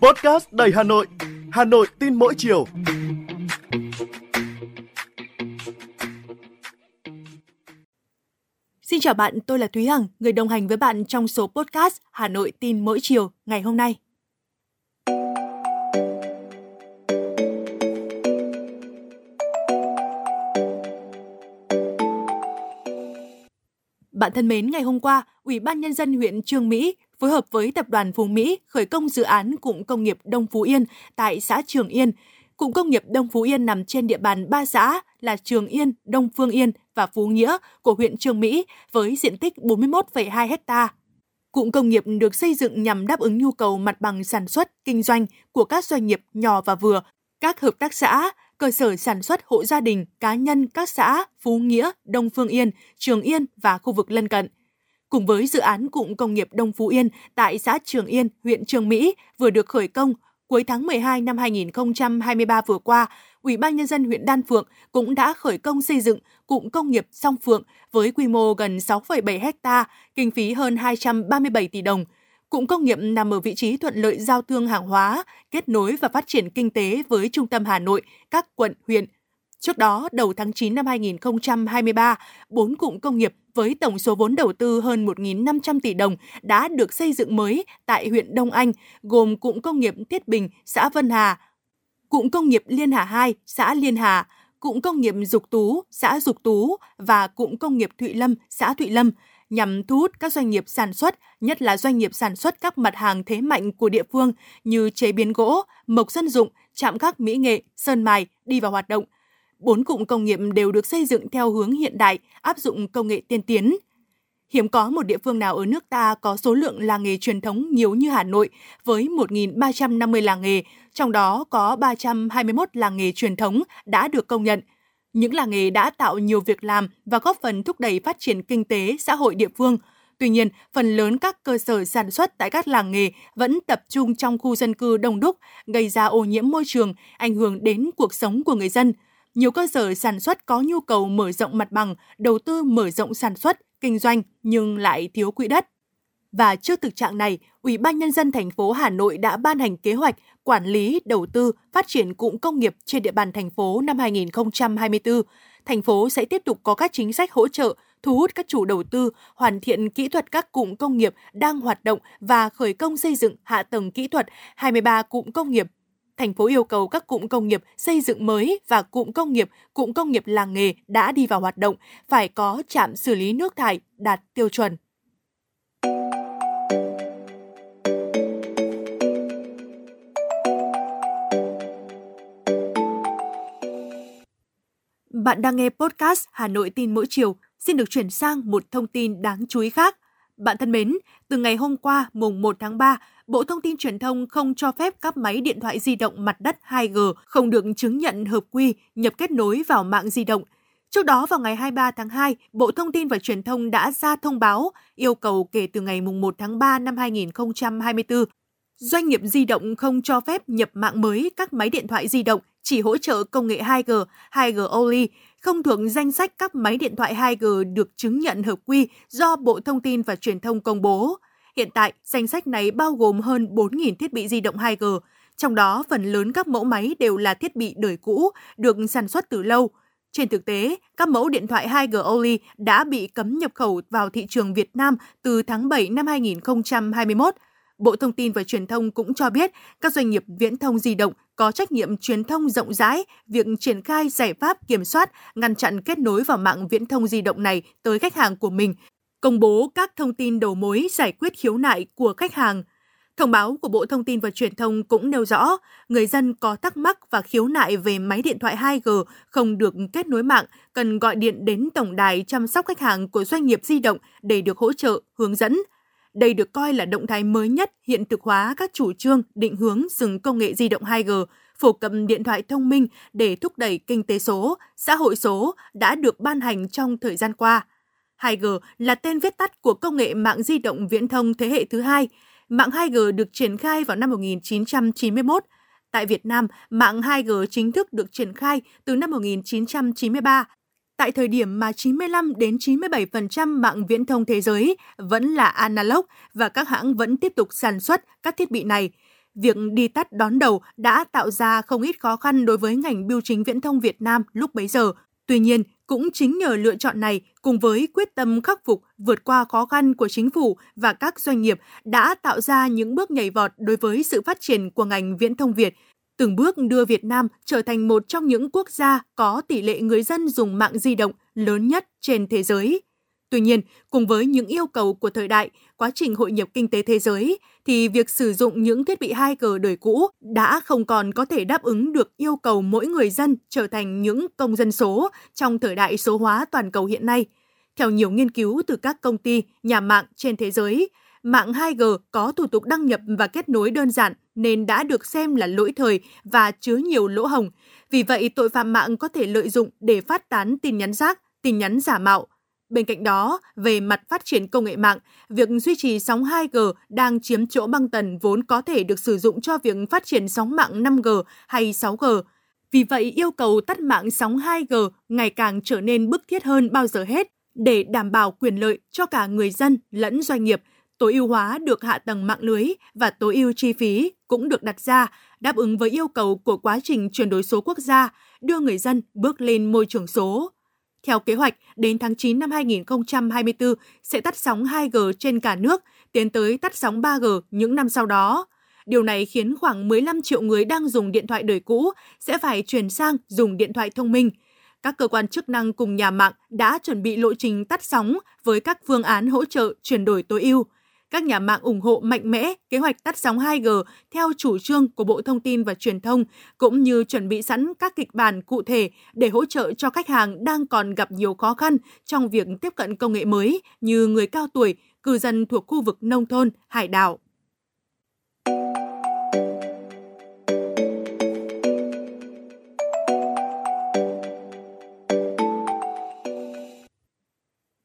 Podcast đầy Hà Nội, Hà Nội tin mỗi chiều. Xin chào bạn, tôi là Thúy Hằng, người đồng hành với bạn trong số podcast Hà Nội tin mỗi chiều ngày hôm nay. Bạn thân mến, ngày hôm qua, Ủy ban Nhân dân huyện Trương Mỹ phối hợp với Tập đoàn Phú Mỹ khởi công dự án cụm công nghiệp Đông Phú Yên tại xã Trường Yên. Cụm công nghiệp Đông Phú Yên nằm trên địa bàn ba xã là Trường Yên, Đông Phương Yên và Phú Nghĩa của huyện trường Mỹ với diện tích 41,2 hecta. Cụm công nghiệp được xây dựng nhằm đáp ứng nhu cầu mặt bằng sản xuất, kinh doanh của các doanh nghiệp nhỏ và vừa, các hợp tác xã, cơ sở sản xuất hộ gia đình, cá nhân các xã Phú Nghĩa, Đông Phương Yên, Trường Yên và khu vực lân cận. Cùng với dự án cụm công nghiệp Đông Phú Yên tại xã Trường Yên, huyện Trường Mỹ vừa được khởi công cuối tháng 12 năm 2023 vừa qua, Ủy ban Nhân dân huyện Đan Phượng cũng đã khởi công xây dựng cụm công nghiệp Song Phượng với quy mô gần 6,7 ha, kinh phí hơn 237 tỷ đồng. Cụm công nghiệp nằm ở vị trí thuận lợi giao thương hàng hóa, kết nối và phát triển kinh tế với trung tâm Hà Nội, các quận, huyện. Trước đó, đầu tháng 9 năm 2023, bốn cụm công nghiệp với tổng số vốn đầu tư hơn 1.500 tỷ đồng đã được xây dựng mới tại huyện Đông Anh, gồm cụm công nghiệp Thiết Bình, xã Vân Hà, cụm công nghiệp Liên Hà 2, xã Liên Hà, cụm công nghiệp Dục Tú, xã Dục Tú và cụm công nghiệp Thụy Lâm, xã Thụy Lâm nhằm thu hút các doanh nghiệp sản xuất, nhất là doanh nghiệp sản xuất các mặt hàng thế mạnh của địa phương như chế biến gỗ, mộc dân dụng, chạm khắc mỹ nghệ, sơn mài đi vào hoạt động. Bốn cụm công nghiệp đều được xây dựng theo hướng hiện đại, áp dụng công nghệ tiên tiến. Hiếm có một địa phương nào ở nước ta có số lượng làng nghề truyền thống nhiều như Hà Nội với 1.350 làng nghề, trong đó có 321 làng nghề truyền thống đã được công nhận. Những làng nghề đã tạo nhiều việc làm và góp phần thúc đẩy phát triển kinh tế, xã hội địa phương. Tuy nhiên, phần lớn các cơ sở sản xuất tại các làng nghề vẫn tập trung trong khu dân cư đông đúc, gây ra ô nhiễm môi trường, ảnh hưởng đến cuộc sống của người dân. Nhiều cơ sở sản xuất có nhu cầu mở rộng mặt bằng, đầu tư mở rộng sản xuất, kinh doanh nhưng lại thiếu quỹ đất. Và trước thực trạng này, Ủy ban nhân dân thành phố Hà Nội đã ban hành kế hoạch quản lý, đầu tư, phát triển cụm công nghiệp trên địa bàn thành phố năm 2024. Thành phố sẽ tiếp tục có các chính sách hỗ trợ, thu hút các chủ đầu tư, hoàn thiện kỹ thuật các cụm công nghiệp đang hoạt động và khởi công xây dựng hạ tầng kỹ thuật 23 cụm công nghiệp thành phố yêu cầu các cụm công nghiệp xây dựng mới và cụm công nghiệp, cụm công nghiệp làng nghề đã đi vào hoạt động phải có trạm xử lý nước thải đạt tiêu chuẩn. Bạn đang nghe podcast Hà Nội tin mỗi chiều. Xin được chuyển sang một thông tin đáng chú ý khác. Bạn thân mến, từ ngày hôm qua, mùng 1 tháng 3, Bộ Thông tin Truyền thông không cho phép các máy điện thoại di động mặt đất 2G không được chứng nhận hợp quy nhập kết nối vào mạng di động. Trước đó vào ngày 23 tháng 2, Bộ Thông tin và Truyền thông đã ra thông báo yêu cầu kể từ ngày mùng 1 tháng 3 năm 2024, doanh nghiệp di động không cho phép nhập mạng mới các máy điện thoại di động chỉ hỗ trợ công nghệ 2G, 2G only, không thuộc danh sách các máy điện thoại 2G được chứng nhận hợp quy do Bộ Thông tin và Truyền thông công bố. Hiện tại, danh sách này bao gồm hơn 4.000 thiết bị di động 2G, trong đó phần lớn các mẫu máy đều là thiết bị đời cũ, được sản xuất từ lâu. Trên thực tế, các mẫu điện thoại 2G only đã bị cấm nhập khẩu vào thị trường Việt Nam từ tháng 7 năm 2021. Bộ Thông tin và Truyền thông cũng cho biết các doanh nghiệp viễn thông di động có trách nhiệm truyền thông rộng rãi việc triển khai giải pháp kiểm soát, ngăn chặn kết nối vào mạng viễn thông di động này tới khách hàng của mình, công bố các thông tin đầu mối giải quyết khiếu nại của khách hàng. Thông báo của Bộ Thông tin và Truyền thông cũng nêu rõ, người dân có thắc mắc và khiếu nại về máy điện thoại 2G không được kết nối mạng cần gọi điện đến tổng đài chăm sóc khách hàng của doanh nghiệp di động để được hỗ trợ, hướng dẫn. Đây được coi là động thái mới nhất hiện thực hóa các chủ trương định hướng dừng công nghệ di động 2G, phổ cập điện thoại thông minh để thúc đẩy kinh tế số, xã hội số đã được ban hành trong thời gian qua. 2G là tên viết tắt của công nghệ mạng di động viễn thông thế hệ thứ hai. Mạng 2G được triển khai vào năm 1991. Tại Việt Nam, mạng 2G chính thức được triển khai từ năm 1993 tại thời điểm mà 95 đến 97% mạng viễn thông thế giới vẫn là analog và các hãng vẫn tiếp tục sản xuất các thiết bị này. Việc đi tắt đón đầu đã tạo ra không ít khó khăn đối với ngành bưu chính viễn thông Việt Nam lúc bấy giờ. Tuy nhiên, cũng chính nhờ lựa chọn này cùng với quyết tâm khắc phục vượt qua khó khăn của chính phủ và các doanh nghiệp đã tạo ra những bước nhảy vọt đối với sự phát triển của ngành viễn thông Việt, từng bước đưa Việt Nam trở thành một trong những quốc gia có tỷ lệ người dân dùng mạng di động lớn nhất trên thế giới. Tuy nhiên, cùng với những yêu cầu của thời đại, quá trình hội nhập kinh tế thế giới, thì việc sử dụng những thiết bị 2G đời cũ đã không còn có thể đáp ứng được yêu cầu mỗi người dân trở thành những công dân số trong thời đại số hóa toàn cầu hiện nay. Theo nhiều nghiên cứu từ các công ty, nhà mạng trên thế giới, mạng 2G có thủ tục đăng nhập và kết nối đơn giản nên đã được xem là lỗi thời và chứa nhiều lỗ hồng. Vì vậy, tội phạm mạng có thể lợi dụng để phát tán tin nhắn rác, tin nhắn giả mạo, Bên cạnh đó, về mặt phát triển công nghệ mạng, việc duy trì sóng 2G đang chiếm chỗ băng tần vốn có thể được sử dụng cho việc phát triển sóng mạng 5G hay 6G. Vì vậy, yêu cầu tắt mạng sóng 2G ngày càng trở nên bức thiết hơn bao giờ hết để đảm bảo quyền lợi cho cả người dân lẫn doanh nghiệp, tối ưu hóa được hạ tầng mạng lưới và tối ưu chi phí cũng được đặt ra, đáp ứng với yêu cầu của quá trình chuyển đổi số quốc gia, đưa người dân bước lên môi trường số. Theo kế hoạch, đến tháng 9 năm 2024 sẽ tắt sóng 2G trên cả nước, tiến tới tắt sóng 3G những năm sau đó. Điều này khiến khoảng 15 triệu người đang dùng điện thoại đời cũ sẽ phải chuyển sang dùng điện thoại thông minh. Các cơ quan chức năng cùng nhà mạng đã chuẩn bị lộ trình tắt sóng với các phương án hỗ trợ chuyển đổi tối ưu các nhà mạng ủng hộ mạnh mẽ kế hoạch tắt sóng 2G theo chủ trương của Bộ Thông tin và Truyền thông, cũng như chuẩn bị sẵn các kịch bản cụ thể để hỗ trợ cho khách hàng đang còn gặp nhiều khó khăn trong việc tiếp cận công nghệ mới như người cao tuổi, cư dân thuộc khu vực nông thôn, hải đảo.